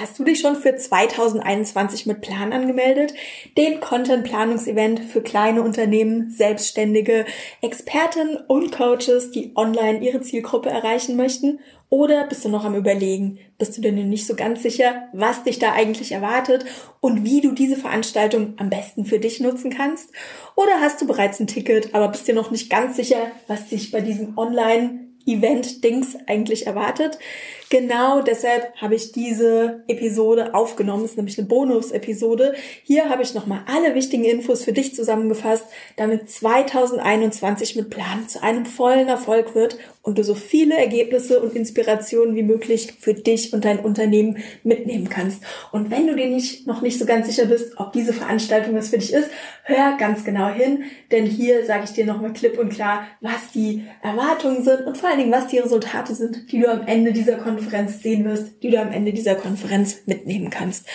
Hast du dich schon für 2021 mit Plan angemeldet? Den Content-Planungsevent für kleine Unternehmen, Selbstständige, Experten und Coaches, die online ihre Zielgruppe erreichen möchten? Oder bist du noch am Überlegen? Bist du dir nicht so ganz sicher, was dich da eigentlich erwartet und wie du diese Veranstaltung am besten für dich nutzen kannst? Oder hast du bereits ein Ticket, aber bist dir noch nicht ganz sicher, was dich bei diesem Online Event-Dings eigentlich erwartet. Genau deshalb habe ich diese Episode aufgenommen. Das ist nämlich eine Bonus-Episode. Hier habe ich nochmal alle wichtigen Infos für dich zusammengefasst, damit 2021 mit Plan zu einem vollen Erfolg wird und du so viele Ergebnisse und Inspirationen wie möglich für dich und dein Unternehmen mitnehmen kannst. Und wenn du dir nicht, noch nicht so ganz sicher bist, ob diese Veranstaltung was für dich ist, hör ganz genau hin, denn hier sage ich dir nochmal klipp und klar, was die Erwartungen sind und vor allen Dingen, was die Resultate sind, die du am Ende dieser Konferenz sehen wirst, die du am Ende dieser Konferenz mitnehmen kannst.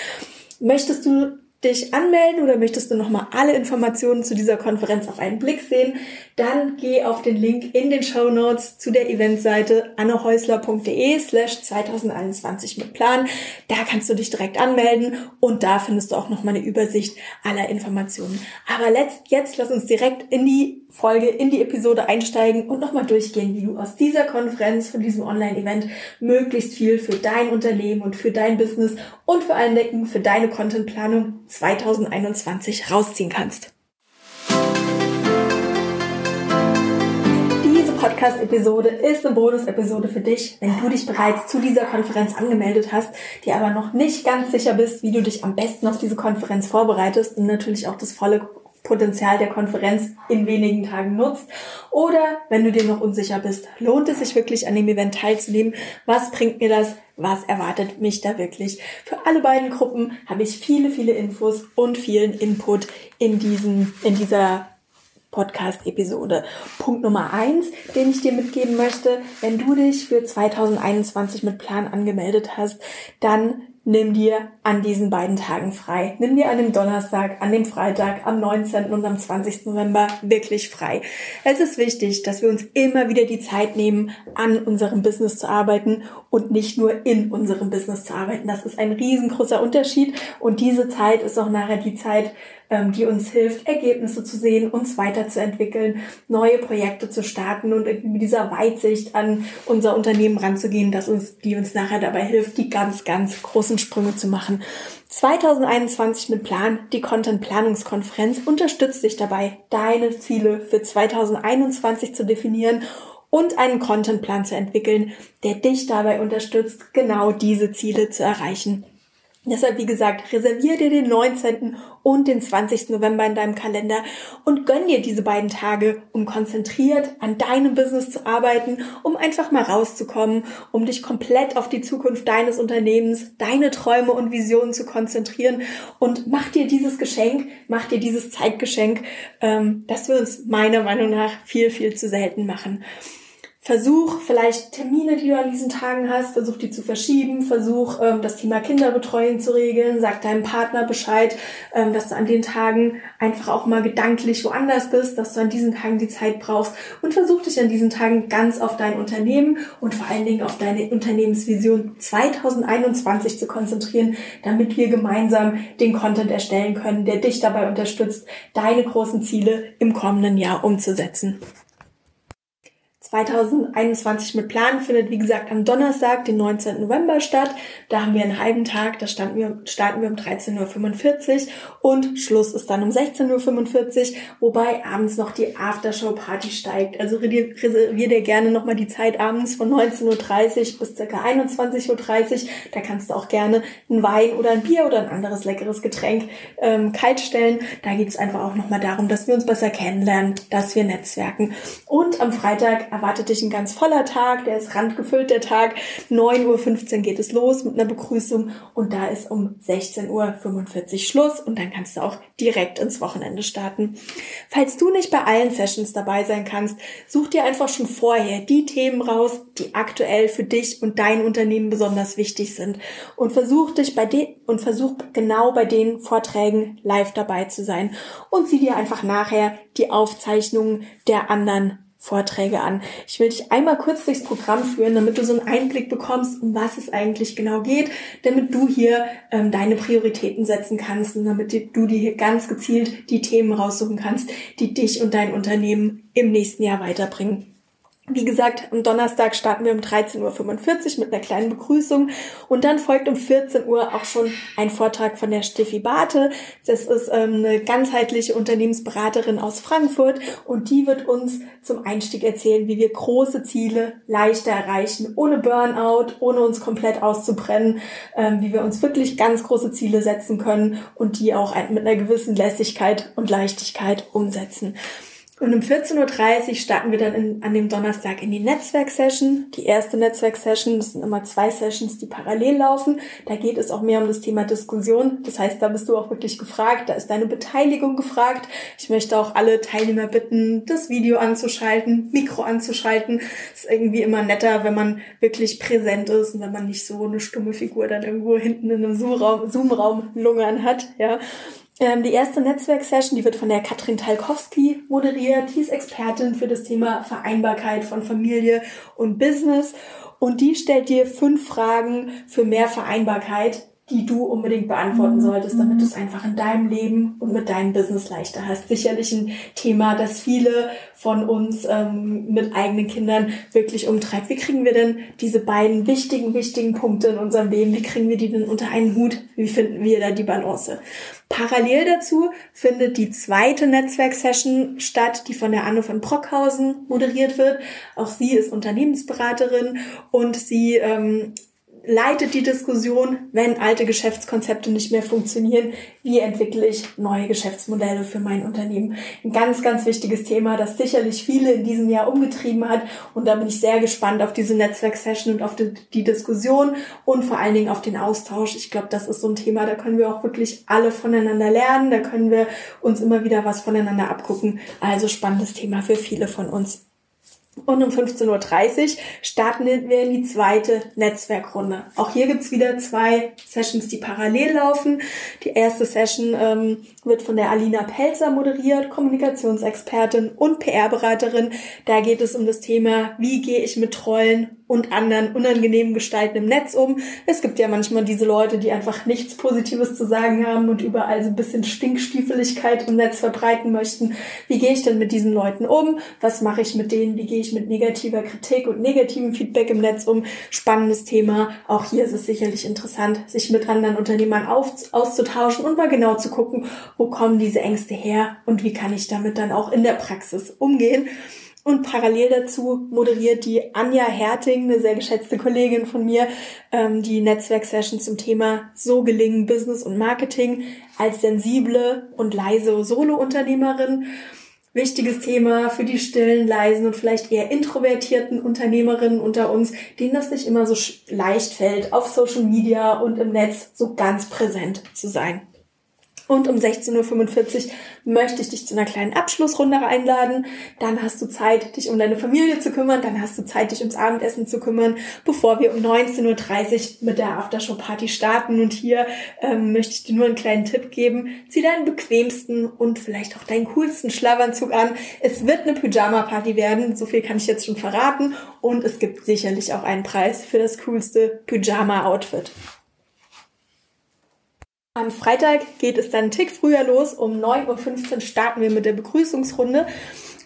Möchtest du dich anmelden oder möchtest du nochmal alle Informationen zu dieser Konferenz auf einen Blick sehen, dann geh auf den Link in den Show Notes zu der Eventseite annehäusler.de slash 2021 mit Plan. Da kannst du dich direkt anmelden und da findest du auch nochmal eine Übersicht aller Informationen. Aber letzt, jetzt lass uns direkt in die Folge, in die Episode einsteigen und nochmal durchgehen, wie du aus dieser Konferenz, von diesem Online-Event möglichst viel für dein Unternehmen und für dein Business und vor allen Dingen für deine Contentplanung 2021 rausziehen kannst. Diese Podcast-Episode ist eine Bonus-Episode für dich, wenn du dich bereits zu dieser Konferenz angemeldet hast, die aber noch nicht ganz sicher bist, wie du dich am besten auf diese Konferenz vorbereitest und natürlich auch das volle Potenzial der Konferenz in wenigen Tagen nutzt. Oder wenn du dir noch unsicher bist, lohnt es sich wirklich an dem Event teilzunehmen? Was bringt mir das? Was erwartet mich da wirklich? Für alle beiden Gruppen habe ich viele, viele Infos und vielen Input in diesem, in dieser Podcast-Episode. Punkt Nummer eins, den ich dir mitgeben möchte, wenn du dich für 2021 mit Plan angemeldet hast, dann nimm dir an diesen beiden Tagen frei. Nimm dir an dem Donnerstag, an dem Freitag, am 19. und am 20. November wirklich frei. Es ist wichtig, dass wir uns immer wieder die Zeit nehmen, an unserem Business zu arbeiten und nicht nur in unserem Business zu arbeiten. Das ist ein riesengroßer Unterschied und diese Zeit ist auch nachher die Zeit, die uns hilft, Ergebnisse zu sehen, uns weiterzuentwickeln, neue Projekte zu starten und mit dieser Weitsicht an unser Unternehmen ranzugehen, dass uns, die uns nachher dabei hilft, die ganz, ganz großen Sprünge zu machen. 2021 mit Plan, die Content Planungskonferenz unterstützt dich dabei, deine Ziele für 2021 zu definieren und einen Contentplan zu entwickeln, der dich dabei unterstützt, genau diese Ziele zu erreichen. Deshalb, wie gesagt, reservier dir den 19. und den 20. November in deinem Kalender und gönn dir diese beiden Tage, um konzentriert an deinem Business zu arbeiten, um einfach mal rauszukommen, um dich komplett auf die Zukunft deines Unternehmens, deine Träume und Visionen zu konzentrieren und mach dir dieses Geschenk, mach dir dieses Zeitgeschenk, ähm, das wir uns meiner Meinung nach viel, viel zu selten machen. Versuch vielleicht Termine, die du an diesen Tagen hast, versuch die zu verschieben, versuch ähm, das Thema Kinderbetreuung zu regeln, sag deinem Partner Bescheid, ähm, dass du an den Tagen einfach auch mal gedanklich woanders bist, dass du an diesen Tagen die Zeit brauchst und versuch dich an diesen Tagen ganz auf dein Unternehmen und vor allen Dingen auf deine Unternehmensvision 2021 zu konzentrieren, damit wir gemeinsam den Content erstellen können, der dich dabei unterstützt, deine großen Ziele im kommenden Jahr umzusetzen. 2021 mit Plan findet, wie gesagt, am Donnerstag, den 19. November statt. Da haben wir einen halben Tag, da starten wir, starten wir um 13.45 Uhr und Schluss ist dann um 16.45 Uhr, wobei abends noch die Aftershow-Party steigt. Also reservier dir gerne nochmal die Zeit abends von 19.30 Uhr bis ca. 21.30 Uhr. Da kannst du auch gerne einen Wein oder ein Bier oder ein anderes leckeres Getränk ähm, kalt stellen. Da geht es einfach auch nochmal darum, dass wir uns besser kennenlernen, dass wir netzwerken. Und am Freitag erwartet dich ein ganz voller Tag, der ist randgefüllt, der Tag. 9.15 Uhr geht es los mit einer Begrüßung und da ist um 16.45 Uhr Schluss und dann kannst du auch direkt ins Wochenende starten. Falls du nicht bei allen Sessions dabei sein kannst, such dir einfach schon vorher die Themen raus, die aktuell für dich und dein Unternehmen besonders wichtig sind und versuch dich bei den und versuch genau bei den Vorträgen live dabei zu sein und sieh dir einfach nachher die Aufzeichnungen der anderen Vorträge an. Ich will dich einmal kurz durchs Programm führen, damit du so einen Einblick bekommst, um was es eigentlich genau geht, damit du hier ähm, deine Prioritäten setzen kannst und damit du dir hier ganz gezielt die Themen raussuchen kannst, die dich und dein Unternehmen im nächsten Jahr weiterbringen. Wie gesagt, am Donnerstag starten wir um 13.45 Uhr mit einer kleinen Begrüßung und dann folgt um 14 Uhr auch schon ein Vortrag von der Steffi Barte. Das ist ähm, eine ganzheitliche Unternehmensberaterin aus Frankfurt und die wird uns zum Einstieg erzählen, wie wir große Ziele leichter erreichen, ohne Burnout, ohne uns komplett auszubrennen, ähm, wie wir uns wirklich ganz große Ziele setzen können und die auch mit einer gewissen Lässigkeit und Leichtigkeit umsetzen. Und um 14.30 Uhr starten wir dann in, an dem Donnerstag in die Netzwerksession. Die erste Netzwerksession, das sind immer zwei Sessions, die parallel laufen. Da geht es auch mehr um das Thema Diskussion. Das heißt, da bist du auch wirklich gefragt. Da ist deine Beteiligung gefragt. Ich möchte auch alle Teilnehmer bitten, das Video anzuschalten, Mikro anzuschalten. Ist irgendwie immer netter, wenn man wirklich präsent ist und wenn man nicht so eine stumme Figur dann irgendwo hinten in einem Zoom-Raum, Zoom-Raum lungern hat, ja. Ähm, die erste Netzwerksession, die wird von der Katrin Talkowski moderiert. Die ist Expertin für das Thema Vereinbarkeit von Familie und Business. Und die stellt dir fünf Fragen für mehr Vereinbarkeit die du unbedingt beantworten solltest, damit du es einfach in deinem Leben und mit deinem Business leichter hast. Sicherlich ein Thema, das viele von uns ähm, mit eigenen Kindern wirklich umtreibt. Wie kriegen wir denn diese beiden wichtigen, wichtigen Punkte in unserem Leben, wie kriegen wir die denn unter einen Hut? Wie finden wir da die Balance? Parallel dazu findet die zweite Netzwerksession statt, die von der Anne von Brockhausen moderiert wird. Auch sie ist Unternehmensberaterin und sie ähm, leitet die Diskussion, wenn alte Geschäftskonzepte nicht mehr funktionieren, wie entwickle ich neue Geschäftsmodelle für mein Unternehmen. Ein ganz, ganz wichtiges Thema, das sicherlich viele in diesem Jahr umgetrieben hat. Und da bin ich sehr gespannt auf diese Netzwerksession und auf die, die Diskussion und vor allen Dingen auf den Austausch. Ich glaube, das ist so ein Thema, da können wir auch wirklich alle voneinander lernen. Da können wir uns immer wieder was voneinander abgucken. Also spannendes Thema für viele von uns. Und um 15.30 Uhr starten wir in die zweite Netzwerkrunde. Auch hier gibt's wieder zwei Sessions, die parallel laufen. Die erste Session ähm, wird von der Alina Pelzer moderiert, Kommunikationsexpertin und PR-Beraterin. Da geht es um das Thema, wie gehe ich mit Trollen und anderen unangenehmen Gestalten im Netz um. Es gibt ja manchmal diese Leute, die einfach nichts Positives zu sagen haben und überall so ein bisschen Stinkstiefeligkeit im Netz verbreiten möchten. Wie gehe ich denn mit diesen Leuten um? Was mache ich mit denen? Wie gehe ich mit negativer Kritik und negativem Feedback im Netz um? Spannendes Thema. Auch hier ist es sicherlich interessant, sich mit anderen Unternehmern auf, auszutauschen und mal genau zu gucken, wo kommen diese Ängste her und wie kann ich damit dann auch in der Praxis umgehen. Und parallel dazu moderiert die Anja Herting, eine sehr geschätzte Kollegin von mir, ähm, die Netzwerksession zum Thema So gelingen Business und Marketing als sensible und leise Solo-Unternehmerin. Wichtiges Thema für die stillen, leisen und vielleicht eher introvertierten Unternehmerinnen unter uns, denen das nicht immer so leicht fällt, auf Social Media und im Netz so ganz präsent zu sein. Und um 16.45 Uhr möchte ich dich zu einer kleinen Abschlussrunde einladen. Dann hast du Zeit, dich um deine Familie zu kümmern. Dann hast du Zeit, dich ums Abendessen zu kümmern, bevor wir um 19.30 Uhr mit der Aftershow-Party starten. Und hier ähm, möchte ich dir nur einen kleinen Tipp geben. Zieh deinen bequemsten und vielleicht auch deinen coolsten Schlafanzug an. Es wird eine Pyjama-Party werden. So viel kann ich jetzt schon verraten. Und es gibt sicherlich auch einen Preis für das coolste Pyjama-Outfit. Am Freitag geht es dann einen Tick früher los. Um 9.15 Uhr starten wir mit der Begrüßungsrunde.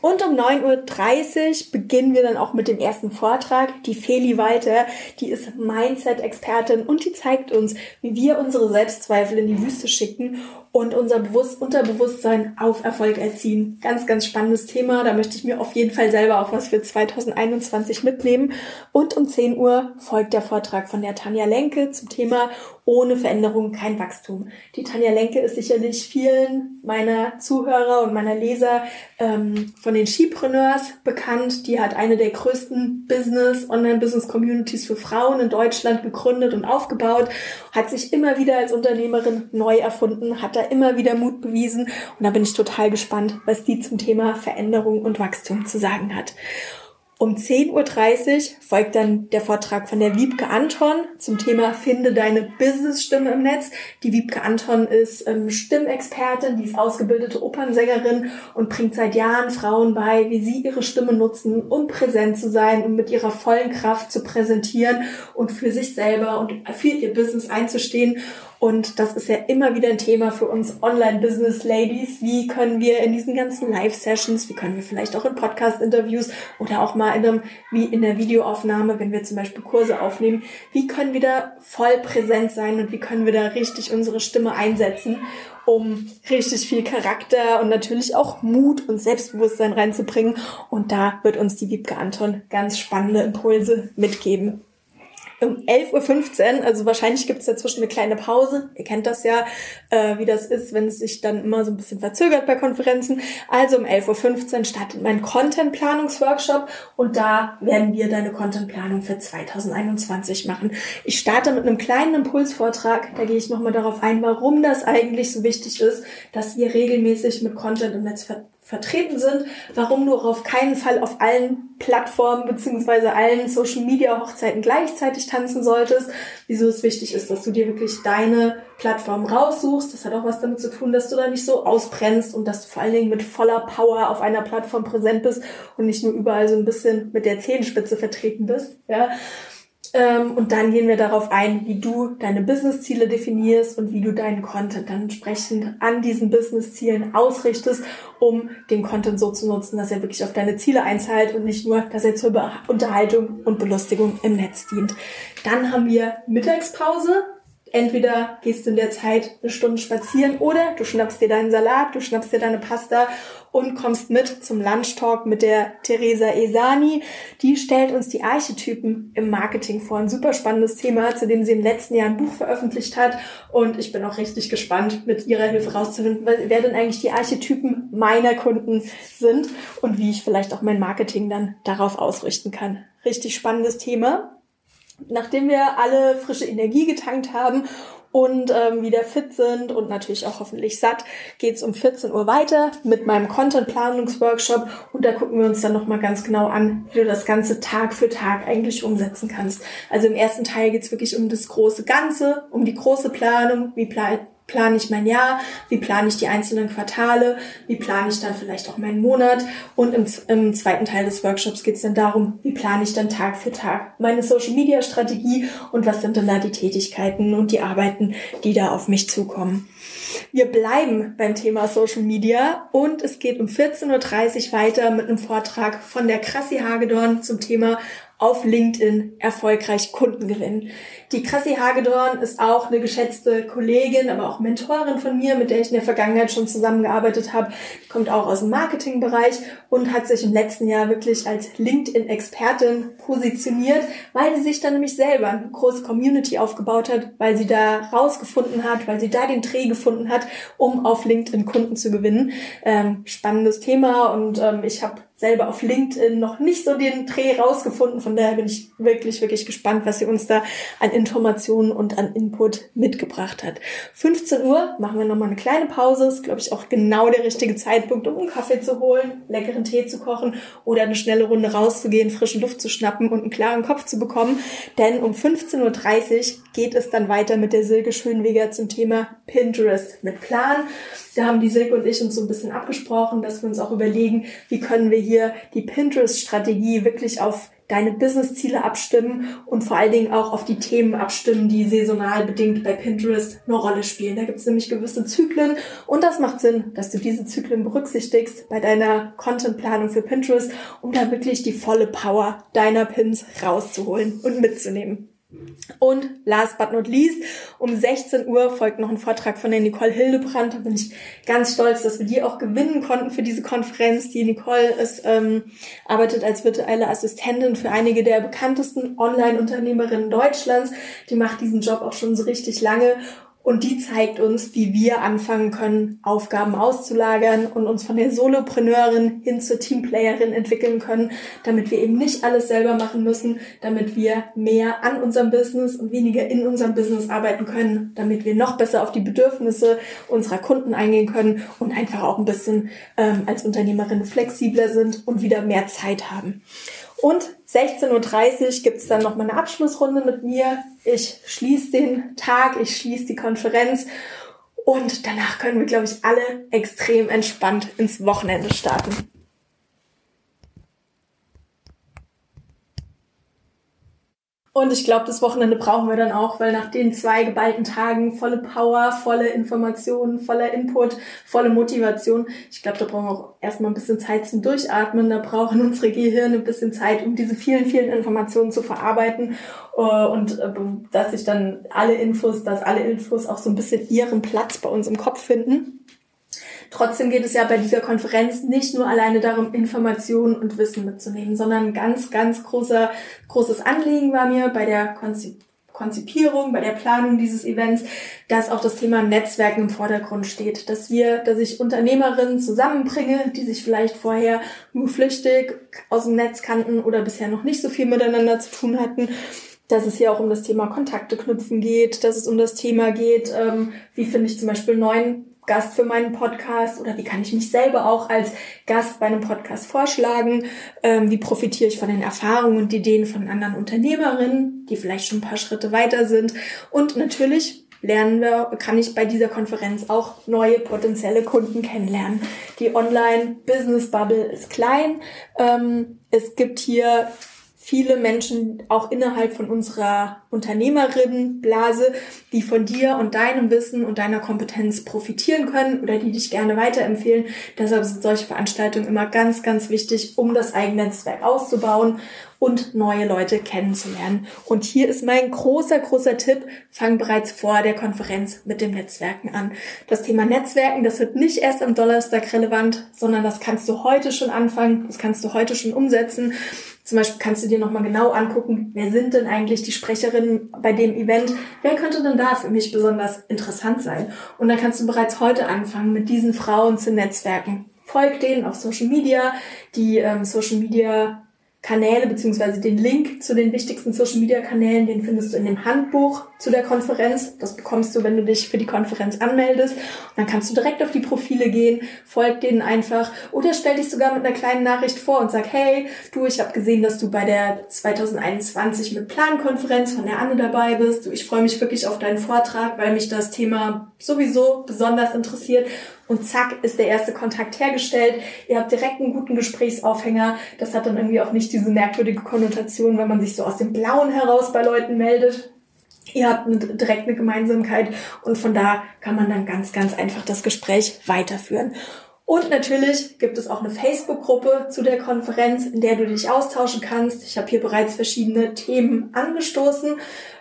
Und um 9.30 Uhr beginnen wir dann auch mit dem ersten Vortrag. Die Feli Walter, die ist Mindset-Expertin und die zeigt uns, wie wir unsere Selbstzweifel in die Wüste schicken und unser Bewusst Unterbewusstsein auf Erfolg erziehen. Ganz, ganz spannendes Thema. Da möchte ich mir auf jeden Fall selber auch was für 2021 mitnehmen. Und um 10 Uhr folgt der Vortrag von der Tanja Lenke zum Thema ohne Veränderung kein Wachstum. Die Tanja Lenke ist sicherlich vielen meiner Zuhörer und meiner Leser ähm, von den Skipreneurs bekannt. Die hat eine der größten Business, Online-Business-Communities für Frauen in Deutschland gegründet und aufgebaut, hat sich immer wieder als Unternehmerin neu erfunden, hat da immer wieder Mut bewiesen und da bin ich total gespannt, was die zum Thema Veränderung und Wachstum zu sagen hat. Um 10.30 Uhr folgt dann der Vortrag von der Wiebke Anton zum Thema Finde deine Business-Stimme im Netz. Die Wiebke Anton ist ähm, Stimmexpertin, die ist ausgebildete Opernsängerin und bringt seit Jahren Frauen bei, wie sie ihre Stimme nutzen, um präsent zu sein und mit ihrer vollen Kraft zu präsentieren und für sich selber und für ihr Business einzustehen. Und das ist ja immer wieder ein Thema für uns Online-Business-Ladies. Wie können wir in diesen ganzen Live-Sessions, wie können wir vielleicht auch in Podcast-Interviews oder auch mal in einem, wie in der Videoaufnahme, wenn wir zum Beispiel Kurse aufnehmen, wie können wir da voll präsent sein und wie können wir da richtig unsere Stimme einsetzen, um richtig viel Charakter und natürlich auch Mut und Selbstbewusstsein reinzubringen. Und da wird uns die Wiebke Anton ganz spannende Impulse mitgeben um 11.15 Uhr, also wahrscheinlich gibt es dazwischen eine kleine Pause. Ihr kennt das ja, äh, wie das ist, wenn es sich dann immer so ein bisschen verzögert bei Konferenzen. Also um 11.15 Uhr startet mein Content-Planungsworkshop und da werden wir deine Content-Planung für 2021 machen. Ich starte mit einem kleinen Impulsvortrag, da gehe ich nochmal darauf ein, warum das eigentlich so wichtig ist, dass wir regelmäßig mit Content im Netz vertreten sind, warum du auf keinen Fall auf allen Plattformen beziehungsweise allen Social Media Hochzeiten gleichzeitig tanzen solltest, wieso es wichtig ist, dass du dir wirklich deine Plattform raussuchst. Das hat auch was damit zu tun, dass du da nicht so ausbrennst und dass du vor allen Dingen mit voller Power auf einer Plattform präsent bist und nicht nur überall so ein bisschen mit der Zehenspitze vertreten bist, ja. Ähm, und dann gehen wir darauf ein, wie du deine Business-Ziele definierst und wie du deinen Content dann entsprechend an diesen Business-Zielen ausrichtest, um den Content so zu nutzen, dass er wirklich auf deine Ziele einzahlt und nicht nur, dass er zur Unterhaltung und Belustigung im Netz dient. Dann haben wir Mittagspause entweder gehst du in der Zeit eine Stunde spazieren oder du schnappst dir deinen Salat, du schnappst dir deine Pasta und kommst mit zum Lunchtalk mit der Theresa Esani. Die stellt uns die Archetypen im Marketing vor. Ein super spannendes Thema, zu dem sie im letzten Jahr ein Buch veröffentlicht hat. Und ich bin auch richtig gespannt, mit ihrer Hilfe rauszufinden, wer denn eigentlich die Archetypen meiner Kunden sind und wie ich vielleicht auch mein Marketing dann darauf ausrichten kann. Richtig spannendes Thema nachdem wir alle frische Energie getankt haben und ähm, wieder fit sind und natürlich auch hoffentlich satt, geht's um 14 Uhr weiter mit meinem Content-Planungsworkshop und da gucken wir uns dann nochmal ganz genau an, wie du das Ganze Tag für Tag eigentlich umsetzen kannst. Also im ersten Teil geht's wirklich um das große Ganze, um die große Planung, wie plan plane ich mein Jahr, wie plane ich die einzelnen Quartale, wie plane ich dann vielleicht auch meinen Monat und im, im zweiten Teil des Workshops geht es dann darum, wie plane ich dann Tag für Tag meine Social-Media-Strategie und was sind dann da die Tätigkeiten und die Arbeiten, die da auf mich zukommen. Wir bleiben beim Thema Social Media und es geht um 14.30 Uhr weiter mit einem Vortrag von der Krassi Hagedorn zum Thema auf LinkedIn erfolgreich Kunden gewinnen. Die Krassi Hagedorn ist auch eine geschätzte Kollegin, aber auch Mentorin von mir, mit der ich in der Vergangenheit schon zusammengearbeitet habe. Die kommt auch aus dem Marketingbereich und hat sich im letzten Jahr wirklich als LinkedIn-Expertin positioniert, weil sie sich dann nämlich selber eine große Community aufgebaut hat, weil sie da rausgefunden hat, weil sie da den Dreh gefunden hat, um auf LinkedIn Kunden zu gewinnen. Ähm, spannendes Thema und ähm, ich habe selber auf LinkedIn noch nicht so den Dreh rausgefunden. Von daher bin ich wirklich, wirklich gespannt, was sie uns da an Informationen und an Input mitgebracht hat. 15 Uhr machen wir nochmal eine kleine Pause. Ist, glaube ich, auch genau der richtige Zeitpunkt, um einen Kaffee zu holen, leckeren Tee zu kochen oder eine schnelle Runde rauszugehen, frische Luft zu schnappen und einen klaren Kopf zu bekommen. Denn um 15.30 Uhr geht es dann weiter mit der Silke Schönweger zum Thema Pinterest mit Plan. Da haben die Silke und ich uns so ein bisschen abgesprochen, dass wir uns auch überlegen, wie können wir hier die Pinterest-Strategie wirklich auf deine Business-Ziele abstimmen und vor allen Dingen auch auf die Themen abstimmen, die saisonal bedingt bei Pinterest eine Rolle spielen. Da gibt es nämlich gewisse Zyklen und das macht Sinn, dass du diese Zyklen berücksichtigst bei deiner Content-Planung für Pinterest, um da wirklich die volle Power deiner Pins rauszuholen und mitzunehmen. Und last but not least, um 16 Uhr folgt noch ein Vortrag von der Nicole Hildebrand. Da bin ich ganz stolz, dass wir die auch gewinnen konnten für diese Konferenz. Die Nicole ist, ähm, arbeitet als virtuelle Assistentin für einige der bekanntesten Online-Unternehmerinnen Deutschlands. Die macht diesen Job auch schon so richtig lange und die zeigt uns, wie wir anfangen können, Aufgaben auszulagern und uns von der Solopreneurin hin zur Teamplayerin entwickeln können, damit wir eben nicht alles selber machen müssen, damit wir mehr an unserem Business und weniger in unserem Business arbeiten können, damit wir noch besser auf die Bedürfnisse unserer Kunden eingehen können und einfach auch ein bisschen ähm, als Unternehmerin flexibler sind und wieder mehr Zeit haben. Und 16.30 Uhr gibt's dann noch mal eine Abschlussrunde mit mir. Ich schließe den Tag, ich schließe die Konferenz und danach können wir, glaube ich, alle extrem entspannt ins Wochenende starten. Und ich glaube, das Wochenende brauchen wir dann auch, weil nach den zwei geballten Tagen volle Power, volle Informationen, voller Input, volle Motivation, ich glaube, da brauchen wir auch erstmal ein bisschen Zeit zum Durchatmen. Da brauchen unsere Gehirne ein bisschen Zeit, um diese vielen, vielen Informationen zu verarbeiten. Äh, und äh, dass sich dann alle Infos, dass alle Infos auch so ein bisschen ihren Platz bei uns im Kopf finden. Trotzdem geht es ja bei dieser Konferenz nicht nur alleine darum, Informationen und Wissen mitzunehmen, sondern ein ganz, ganz großer, großes Anliegen war mir bei der Konzipierung, bei der Planung dieses Events, dass auch das Thema Netzwerken im Vordergrund steht. Dass wir, dass ich Unternehmerinnen zusammenbringe, die sich vielleicht vorher nur flüchtig aus dem Netz kannten oder bisher noch nicht so viel miteinander zu tun hatten dass es hier auch um das Thema Kontakte knüpfen geht, dass es um das Thema geht, ähm, wie finde ich zum Beispiel neuen Gast für meinen Podcast oder wie kann ich mich selber auch als Gast bei einem Podcast vorschlagen? Ähm, wie profitiere ich von den Erfahrungen und Ideen von anderen Unternehmerinnen, die vielleicht schon ein paar Schritte weiter sind? Und natürlich lernen wir, kann ich bei dieser Konferenz auch neue potenzielle Kunden kennenlernen. Die Online-Business-Bubble ist klein. Ähm, es gibt hier viele Menschen auch innerhalb von unserer Unternehmerinnenblase, die von dir und deinem Wissen und deiner Kompetenz profitieren können oder die dich gerne weiterempfehlen. Deshalb sind solche Veranstaltungen immer ganz, ganz wichtig, um das eigene Netzwerk auszubauen und neue Leute kennenzulernen. Und hier ist mein großer, großer Tipp, fang bereits vor der Konferenz mit dem Netzwerken an. Das Thema Netzwerken, das wird nicht erst am Donnerstag relevant, sondern das kannst du heute schon anfangen, das kannst du heute schon umsetzen. Zum Beispiel kannst du dir nochmal genau angucken, wer sind denn eigentlich die Sprecherinnen bei dem Event? Wer könnte denn da für mich besonders interessant sein? Und dann kannst du bereits heute anfangen, mit diesen Frauen zu netzwerken. Folg denen auf Social Media. Die ähm, Social Media Kanäle beziehungsweise den Link zu den wichtigsten Social Media Kanälen, den findest du in dem Handbuch zu der Konferenz. Das bekommst du, wenn du dich für die Konferenz anmeldest. Und dann kannst du direkt auf die Profile gehen, folg denen einfach oder stell dich sogar mit einer kleinen Nachricht vor und sag, hey, du, ich habe gesehen, dass du bei der 2021 mit Plankonferenz von der Anne dabei bist. Du, ich freue mich wirklich auf deinen Vortrag, weil mich das Thema sowieso besonders interessiert und zack ist der erste Kontakt hergestellt. Ihr habt direkt einen guten Gesprächsaufhänger. Das hat dann irgendwie auch nicht diese merkwürdige Konnotation, wenn man sich so aus dem Blauen heraus bei Leuten meldet. Ihr habt eine, direkt eine Gemeinsamkeit und von da kann man dann ganz, ganz einfach das Gespräch weiterführen. Und natürlich gibt es auch eine Facebook-Gruppe zu der Konferenz, in der du dich austauschen kannst. Ich habe hier bereits verschiedene Themen angestoßen.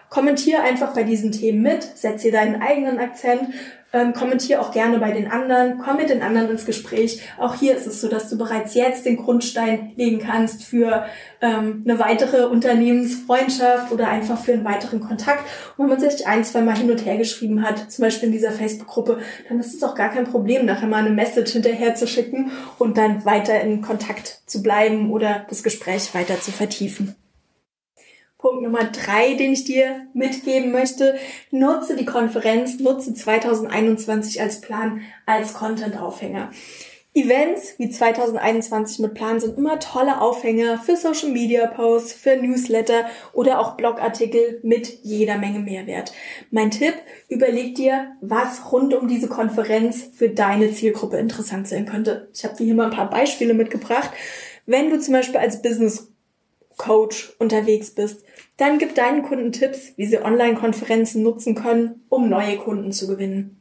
Kommentier einfach bei diesen Themen mit, setz dir deinen eigenen Akzent ähm, kommentier auch gerne bei den anderen, komm mit den anderen ins Gespräch. Auch hier ist es so, dass du bereits jetzt den Grundstein legen kannst für ähm, eine weitere Unternehmensfreundschaft oder einfach für einen weiteren Kontakt. Und wenn man sich ein, zwei Mal hin und her geschrieben hat, zum Beispiel in dieser Facebook-Gruppe, dann ist es auch gar kein Problem, nachher mal eine Message hinterher zu schicken und dann weiter in Kontakt zu bleiben oder das Gespräch weiter zu vertiefen. Punkt Nummer drei, den ich dir mitgeben möchte. Nutze die Konferenz, nutze 2021 als Plan, als Content-Aufhänger. Events wie 2021 mit Plan sind immer tolle Aufhänger für Social Media Posts, für Newsletter oder auch Blogartikel mit jeder Menge Mehrwert. Mein Tipp, überleg dir, was rund um diese Konferenz für deine Zielgruppe interessant sein könnte. Ich habe dir hier mal ein paar Beispiele mitgebracht. Wenn du zum Beispiel als Business Coach unterwegs bist, dann gib deinen Kunden Tipps, wie sie Online-Konferenzen nutzen können, um neue Kunden zu gewinnen.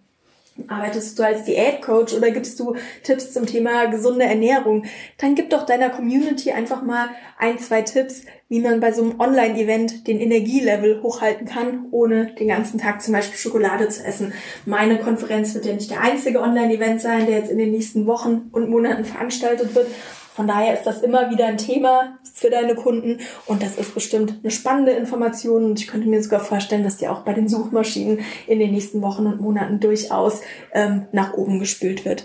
Arbeitest du als Diätcoach oder gibst du Tipps zum Thema gesunde Ernährung? Dann gib doch deiner Community einfach mal ein, zwei Tipps, wie man bei so einem Online-Event den Energielevel hochhalten kann, ohne den ganzen Tag zum Beispiel Schokolade zu essen. Meine Konferenz wird ja nicht der einzige Online-Event sein, der jetzt in den nächsten Wochen und Monaten veranstaltet wird, von daher ist das immer wieder ein Thema für deine Kunden und das ist bestimmt eine spannende Information und ich könnte mir sogar vorstellen, dass die auch bei den Suchmaschinen in den nächsten Wochen und Monaten durchaus ähm, nach oben gespült wird.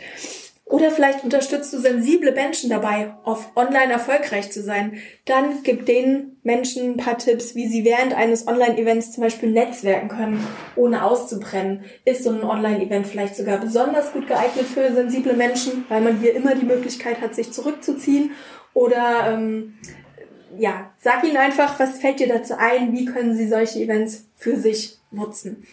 Oder vielleicht unterstützt du sensible Menschen dabei, auf online erfolgreich zu sein. Dann gib den Menschen ein paar Tipps, wie sie während eines Online-Events zum Beispiel netzwerken können, ohne auszubrennen. Ist so ein Online-Event vielleicht sogar besonders gut geeignet für sensible Menschen, weil man hier immer die Möglichkeit hat, sich zurückzuziehen oder ähm, ja, sag ihnen einfach, was fällt dir dazu ein, wie können sie solche Events für sich nutzen.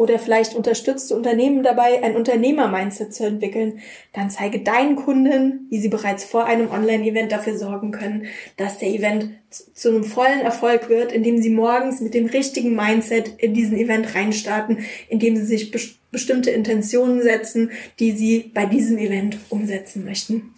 Oder vielleicht unterstützt du Unternehmen dabei, ein Unternehmer-Mindset zu entwickeln. Dann zeige deinen Kunden, wie sie bereits vor einem Online-Event dafür sorgen können, dass der Event zu einem vollen Erfolg wird, indem sie morgens mit dem richtigen Mindset in diesen Event reinstarten, indem sie sich bestimmte Intentionen setzen, die sie bei diesem Event umsetzen möchten.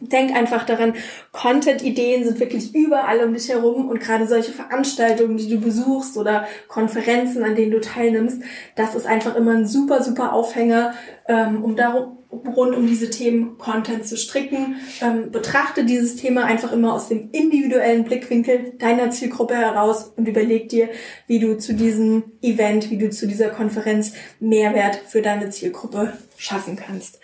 Denk einfach daran, Content-Ideen sind wirklich überall um dich herum und gerade solche Veranstaltungen, die du besuchst oder Konferenzen, an denen du teilnimmst, das ist einfach immer ein super, super Aufhänger, ähm, um darum rund um diese Themen Content zu stricken. Ähm, betrachte dieses Thema einfach immer aus dem individuellen Blickwinkel deiner Zielgruppe heraus und überleg dir, wie du zu diesem Event, wie du zu dieser Konferenz Mehrwert für deine Zielgruppe schaffen kannst.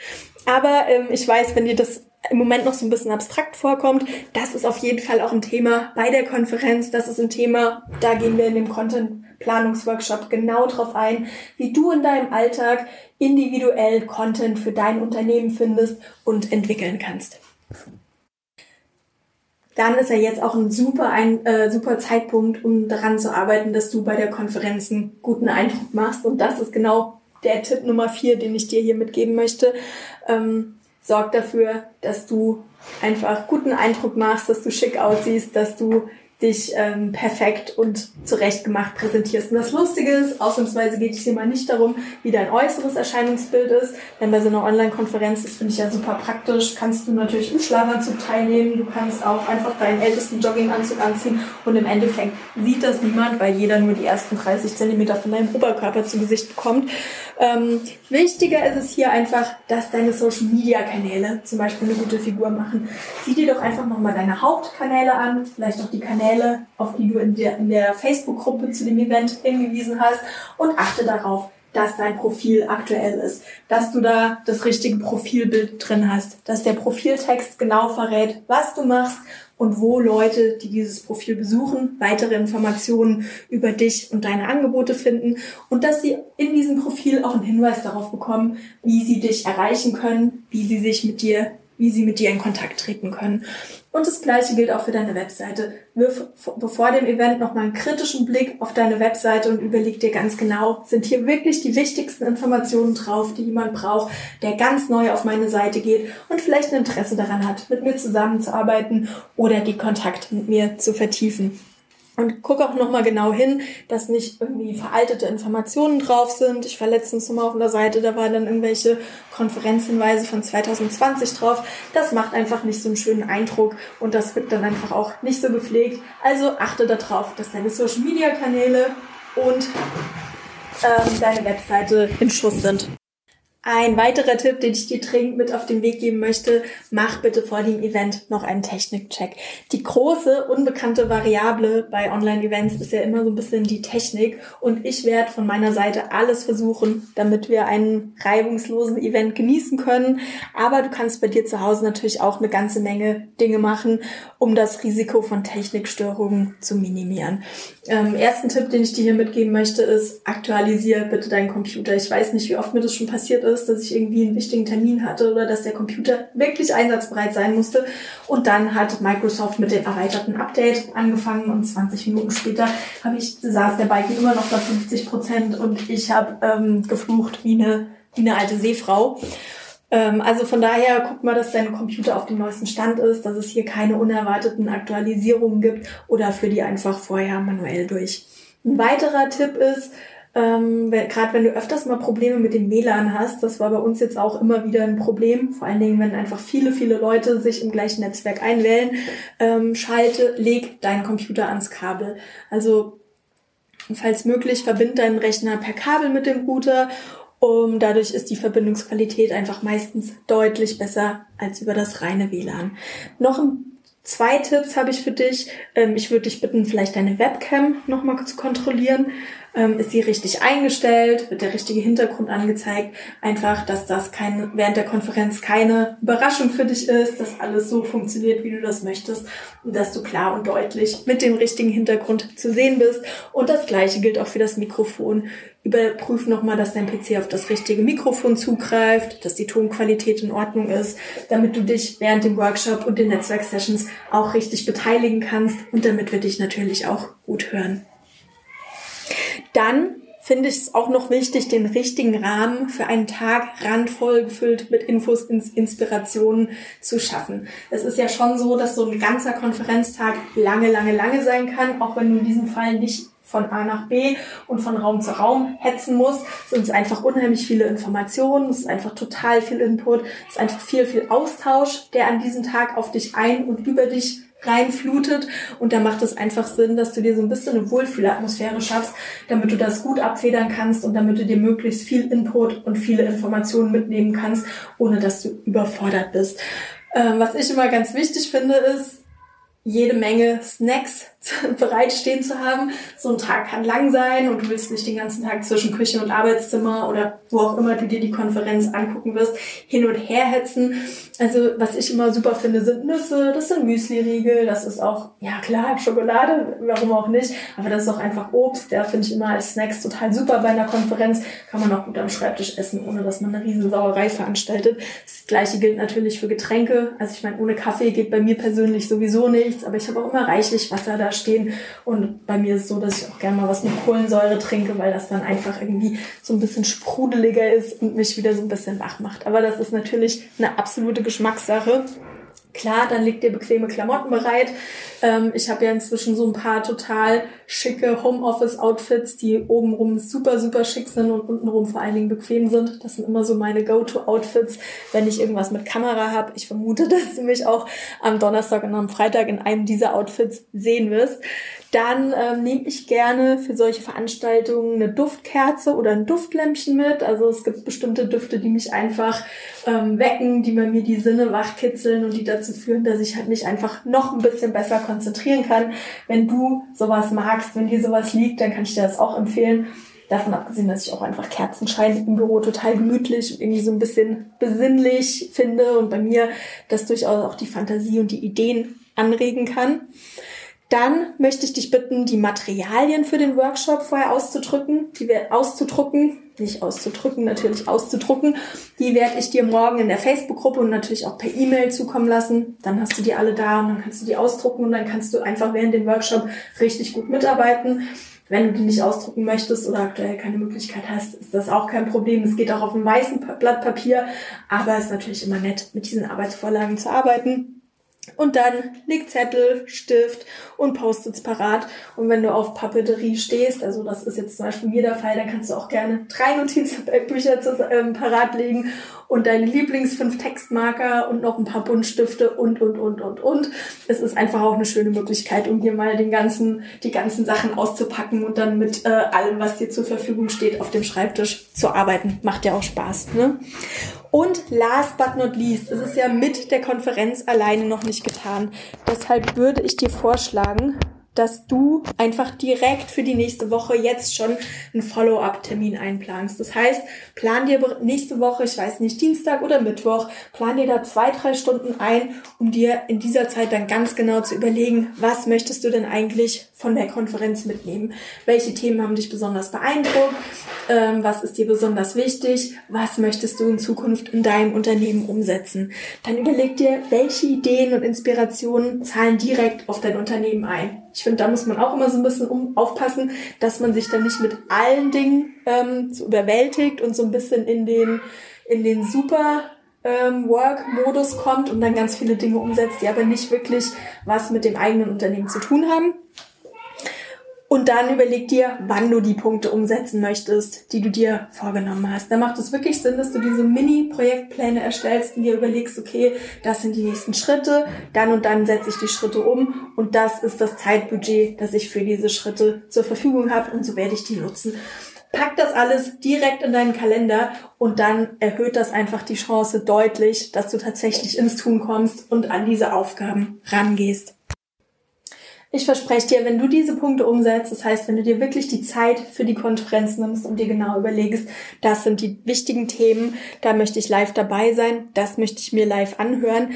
Aber ähm, ich weiß, wenn dir das im Moment noch so ein bisschen abstrakt vorkommt, das ist auf jeden Fall auch ein Thema bei der Konferenz. Das ist ein Thema, da gehen wir in dem Content-Planungsworkshop genau drauf ein, wie du in deinem Alltag individuell Content für dein Unternehmen findest und entwickeln kannst. Dann ist ja jetzt auch ein super, ein äh, super Zeitpunkt, um daran zu arbeiten, dass du bei der Konferenz einen guten Eindruck machst. Und das ist genau der Tipp Nummer vier, den ich dir hier mitgeben möchte. Ähm, sorgt dafür, dass du einfach guten Eindruck machst, dass du schick aussiehst, dass du dich ähm, perfekt und zurechtgemacht präsentierst. Und das Lustige ist, ausnahmsweise geht es hier mal nicht darum, wie dein äußeres Erscheinungsbild ist, denn bei so einer Online-Konferenz, das finde ich ja super praktisch, kannst du natürlich im Schlafanzug teilnehmen, du kannst auch einfach deinen ältesten Jogginganzug anziehen und im Endeffekt sieht das niemand, weil jeder nur die ersten 30 Zentimeter von deinem Oberkörper zu Gesicht bekommt. Ähm, wichtiger ist es hier einfach, dass deine Social-Media-Kanäle zum Beispiel eine gute Figur machen. Sieh dir doch einfach nochmal deine Hauptkanäle an, vielleicht auch die Kanäle Kanäle, auf die du in der, in der Facebook-Gruppe zu dem Event hingewiesen hast und achte darauf, dass dein Profil aktuell ist, dass du da das richtige Profilbild drin hast, dass der Profiltext genau verrät, was du machst und wo Leute, die dieses Profil besuchen, weitere Informationen über dich und deine Angebote finden und dass sie in diesem Profil auch einen Hinweis darauf bekommen, wie sie dich erreichen können, wie sie sich mit dir wie sie mit dir in Kontakt treten können. Und das Gleiche gilt auch für deine Webseite. Wirf bevor dem Event nochmal einen kritischen Blick auf deine Webseite und überleg dir ganz genau, sind hier wirklich die wichtigsten Informationen drauf, die jemand braucht, der ganz neu auf meine Seite geht und vielleicht ein Interesse daran hat, mit mir zusammenzuarbeiten oder die Kontakt mit mir zu vertiefen. Und guck auch nochmal genau hin, dass nicht irgendwie veraltete Informationen drauf sind. Ich war letztens mal auf einer Seite, da waren dann irgendwelche Konferenzhinweise von 2020 drauf. Das macht einfach nicht so einen schönen Eindruck und das wird dann einfach auch nicht so gepflegt. Also achte darauf, dass deine Social Media Kanäle und ähm, deine Webseite in Schuss sind. Ein weiterer Tipp, den ich dir dringend mit auf den Weg geben möchte, mach bitte vor dem Event noch einen Technikcheck. Die große, unbekannte Variable bei Online-Events ist ja immer so ein bisschen die Technik und ich werde von meiner Seite alles versuchen, damit wir einen reibungslosen Event genießen können. Aber du kannst bei dir zu Hause natürlich auch eine ganze Menge Dinge machen, um das Risiko von Technikstörungen zu minimieren. Ähm, ersten Tipp, den ich dir hier mitgeben möchte, ist, aktualisiere bitte deinen Computer. Ich weiß nicht, wie oft mir das schon passiert ist, dass ich irgendwie einen wichtigen Termin hatte oder dass der Computer wirklich einsatzbereit sein musste. Und dann hat Microsoft mit dem erweiterten Update angefangen und 20 Minuten später habe ich, saß der Balken immer noch bei 50 Prozent und ich habe ähm, geflucht wie eine, wie eine alte Seefrau. Ähm, also von daher guck mal, dass dein Computer auf dem neuesten Stand ist, dass es hier keine unerwarteten Aktualisierungen gibt oder für die einfach vorher manuell durch. Ein weiterer Tipp ist, ähm, gerade wenn du öfters mal Probleme mit dem WLAN hast, das war bei uns jetzt auch immer wieder ein Problem, vor allen Dingen, wenn einfach viele, viele Leute sich im gleichen Netzwerk einwählen, ähm, schalte, leg deinen Computer ans Kabel. Also falls möglich, verbind deinen Rechner per Kabel mit dem Router um, dadurch ist die Verbindungsqualität einfach meistens deutlich besser als über das reine WLAN. Noch ein Zwei Tipps habe ich für dich. Ähm, ich würde dich bitten, vielleicht deine Webcam nochmal zu kontrollieren. Ähm, ist sie richtig eingestellt, wird der richtige Hintergrund angezeigt. Einfach, dass das kein, während der Konferenz keine Überraschung für dich ist, dass alles so funktioniert, wie du das möchtest und dass du klar und deutlich mit dem richtigen Hintergrund zu sehen bist. Und das gleiche gilt auch für das Mikrofon. Überprüf nochmal, dass dein PC auf das richtige Mikrofon zugreift, dass die Tonqualität in Ordnung ist, damit du dich während dem Workshop und den Netzwerksessions auch richtig beteiligen kannst und damit wir dich natürlich auch gut hören. Dann finde ich es auch noch wichtig, den richtigen Rahmen für einen Tag randvoll gefüllt mit Infos, Inspirationen zu schaffen. Es ist ja schon so, dass so ein ganzer Konferenztag lange, lange, lange sein kann, auch wenn du in diesem Fall nicht von A nach B und von Raum zu Raum hetzen musst. Es sind einfach unheimlich viele Informationen, es ist einfach total viel Input, es ist einfach viel, viel Austausch, der an diesem Tag auf dich ein und über dich reinflutet. Und da macht es einfach Sinn, dass du dir so ein bisschen eine Wohlfühlatmosphäre schaffst, damit du das gut abfedern kannst und damit du dir möglichst viel Input und viele Informationen mitnehmen kannst, ohne dass du überfordert bist. Ähm, was ich immer ganz wichtig finde, ist, jede Menge Snacks bereitstehen zu haben. So ein Tag kann lang sein und du willst nicht den ganzen Tag zwischen Küche und Arbeitszimmer oder wo auch immer du dir die Konferenz angucken wirst, hin und her hetzen. Also was ich immer super finde, sind Nüsse, das sind Müsli-Riegel, das ist auch, ja klar, Schokolade, warum auch nicht, aber das ist auch einfach Obst, der finde ich immer als Snacks total super bei einer Konferenz, kann man auch gut am Schreibtisch essen, ohne dass man eine riesen Sauerei veranstaltet. Das gleiche gilt natürlich für Getränke, also ich meine, ohne Kaffee geht bei mir persönlich sowieso nichts, aber ich habe auch immer reichlich Wasser da stehen. Und bei mir ist es so, dass ich auch gerne mal was mit Kohlensäure trinke, weil das dann einfach irgendwie so ein bisschen sprudeliger ist und mich wieder so ein bisschen wach macht. Aber das ist natürlich eine absolute Geschmackssache. Klar, dann legt ihr bequeme Klamotten bereit. Ähm, ich habe ja inzwischen so ein paar total schicke Homeoffice-Outfits, die obenrum super, super schick sind und untenrum vor allen Dingen bequem sind. Das sind immer so meine Go-To-Outfits, wenn ich irgendwas mit Kamera habe. Ich vermute, dass du mich auch am Donnerstag und am Freitag in einem dieser Outfits sehen wirst. Dann ähm, nehme ich gerne für solche Veranstaltungen eine Duftkerze oder ein Duftlämpchen mit. Also es gibt bestimmte Düfte, die mich einfach ähm, wecken, die bei mir die Sinne wachkitzeln und die dazu führen, dass ich halt mich einfach noch ein bisschen besser konzentrieren kann. Wenn du sowas magst, wenn dir sowas liegt, dann kann ich dir das auch empfehlen. Davon abgesehen, dass ich auch einfach Kerzenschein im Büro total gemütlich und irgendwie so ein bisschen besinnlich finde und bei mir das durchaus auch die Fantasie und die Ideen anregen kann. Dann möchte ich dich bitten, die Materialien für den Workshop vorher auszudrücken, die wir auszudrucken, nicht auszudrücken, natürlich auszudrucken. Die werde ich dir morgen in der Facebook-Gruppe und natürlich auch per E-Mail zukommen lassen. Dann hast du die alle da und dann kannst du die ausdrucken und dann kannst du einfach während dem Workshop richtig gut mitarbeiten. Wenn du die nicht ausdrucken möchtest oder aktuell keine Möglichkeit hast, ist das auch kein Problem. Es geht auch auf einem weißen Blatt Papier, aber es ist natürlich immer nett, mit diesen Arbeitsvorlagen zu arbeiten. Und dann leg Zettel, Stift und Post-its parat. Und wenn du auf Papeterie stehst, also das ist jetzt zum Beispiel mir der Fall, dann kannst du auch gerne drei Notizbücher ähm, parat legen und deine Lieblings fünf Textmarker und noch ein paar Buntstifte und, und, und, und, und. Es ist einfach auch eine schöne Möglichkeit, um hier mal den ganzen, die ganzen Sachen auszupacken und dann mit äh, allem, was dir zur Verfügung steht, auf dem Schreibtisch zu arbeiten. Macht ja auch Spaß. Ne? Und last but not least, es ist ja mit der Konferenz alleine noch nicht getan. Deshalb würde ich dir vorschlagen, dass du einfach direkt für die nächste Woche jetzt schon einen Follow-up-Termin einplanst. Das heißt, plan dir nächste Woche, ich weiß nicht, Dienstag oder Mittwoch, plan dir da zwei, drei Stunden ein, um dir in dieser Zeit dann ganz genau zu überlegen, was möchtest du denn eigentlich von der Konferenz mitnehmen? Welche Themen haben dich besonders beeindruckt? Ähm, was ist dir besonders wichtig? Was möchtest du in Zukunft in deinem Unternehmen umsetzen? Dann überleg dir, welche Ideen und Inspirationen zahlen direkt auf dein Unternehmen ein. Ich finde, da muss man auch immer so ein bisschen um, aufpassen, dass man sich dann nicht mit allen Dingen ähm, so überwältigt und so ein bisschen in den, in den super ähm, Work-Modus kommt und dann ganz viele Dinge umsetzt, die aber nicht wirklich was mit dem eigenen Unternehmen zu tun haben. Und dann überleg dir, wann du die Punkte umsetzen möchtest, die du dir vorgenommen hast. Da macht es wirklich Sinn, dass du diese Mini-Projektpläne erstellst und dir überlegst, okay, das sind die nächsten Schritte, dann und dann setze ich die Schritte um und das ist das Zeitbudget, das ich für diese Schritte zur Verfügung habe und so werde ich die nutzen. Pack das alles direkt in deinen Kalender und dann erhöht das einfach die Chance deutlich, dass du tatsächlich ins Tun kommst und an diese Aufgaben rangehst. Ich verspreche dir, wenn du diese Punkte umsetzt, das heißt, wenn du dir wirklich die Zeit für die Konferenz nimmst und dir genau überlegst, das sind die wichtigen Themen, da möchte ich live dabei sein, das möchte ich mir live anhören.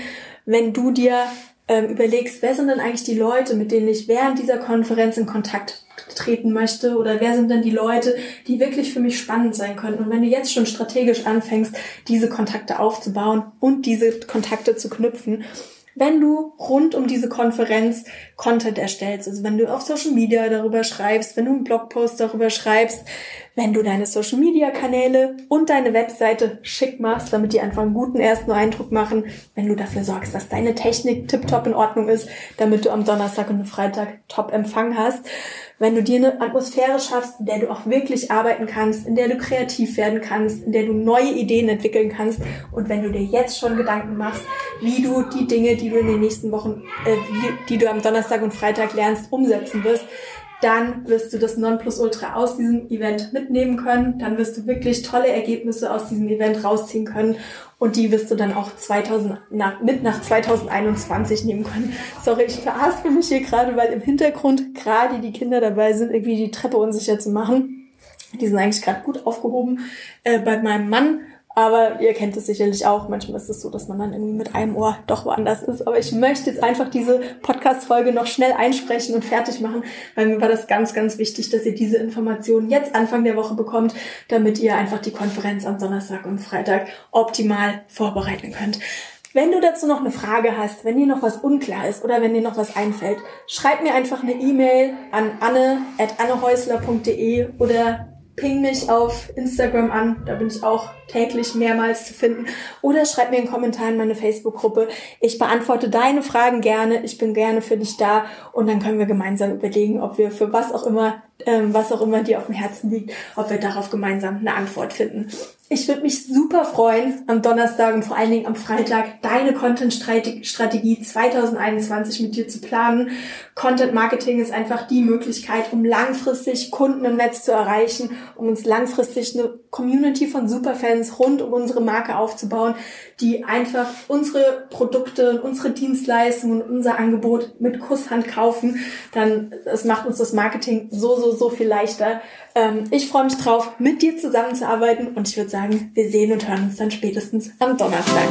Wenn du dir ähm, überlegst, wer sind denn eigentlich die Leute, mit denen ich während dieser Konferenz in Kontakt treten möchte oder wer sind denn die Leute, die wirklich für mich spannend sein könnten. Und wenn du jetzt schon strategisch anfängst, diese Kontakte aufzubauen und diese Kontakte zu knüpfen, wenn du rund um diese Konferenz Content erstellst, also wenn du auf Social Media darüber schreibst, wenn du einen Blogpost darüber schreibst, wenn du deine Social Media Kanäle und deine Webseite schick machst, damit die einfach einen guten ersten Eindruck machen, wenn du dafür sorgst, dass deine Technik tiptop in Ordnung ist, damit du am Donnerstag und Freitag top Empfang hast, wenn du dir eine Atmosphäre schaffst, in der du auch wirklich arbeiten kannst, in der du kreativ werden kannst, in der du neue Ideen entwickeln kannst und wenn du dir jetzt schon Gedanken machst, wie du die Dinge, die du in den nächsten Wochen, äh, die du am Donnerstag und Freitag lernst, umsetzen wirst, dann wirst du das Nonplusultra aus diesem Event mitnehmen können. Dann wirst du wirklich tolle Ergebnisse aus diesem Event rausziehen können. Und die wirst du dann auch 2000, nach, mit nach 2021 nehmen können. Sorry, ich verhaspel mich hier gerade, weil im Hintergrund gerade die Kinder dabei sind, irgendwie die Treppe unsicher zu machen. Die sind eigentlich gerade gut aufgehoben äh, bei meinem Mann. Aber ihr kennt es sicherlich auch. Manchmal ist es so, dass man dann irgendwie mit einem Ohr doch woanders ist. Aber ich möchte jetzt einfach diese Podcast-Folge noch schnell einsprechen und fertig machen, weil mir war das ganz, ganz wichtig, dass ihr diese Informationen jetzt Anfang der Woche bekommt, damit ihr einfach die Konferenz am Donnerstag und Freitag optimal vorbereiten könnt. Wenn du dazu noch eine Frage hast, wenn dir noch was unklar ist oder wenn dir noch was einfällt, schreib mir einfach eine E-Mail an anne.annehäusler.de oder ping mich auf Instagram an, da bin ich auch täglich mehrmals zu finden. Oder schreib mir einen Kommentar in meine Facebook-Gruppe. Ich beantworte deine Fragen gerne, ich bin gerne für dich da und dann können wir gemeinsam überlegen, ob wir für was auch immer, ähm, was auch immer dir auf dem Herzen liegt, ob wir darauf gemeinsam eine Antwort finden. Ich würde mich super freuen, am Donnerstag und vor allen Dingen am Freitag deine Content-Strategie 2021 mit dir zu planen. Content Marketing ist einfach die Möglichkeit, um langfristig Kunden im Netz zu erreichen, um uns langfristig eine Community von Superfans rund um unsere Marke aufzubauen, die einfach unsere Produkte und unsere Dienstleistungen und unser Angebot mit Kusshand kaufen. Dann, das macht uns das Marketing so, so, so viel leichter. Ähm, ich freue mich drauf, mit dir zusammenzuarbeiten und ich würde sagen, wir sehen und hören uns dann spätestens am Donnerstag.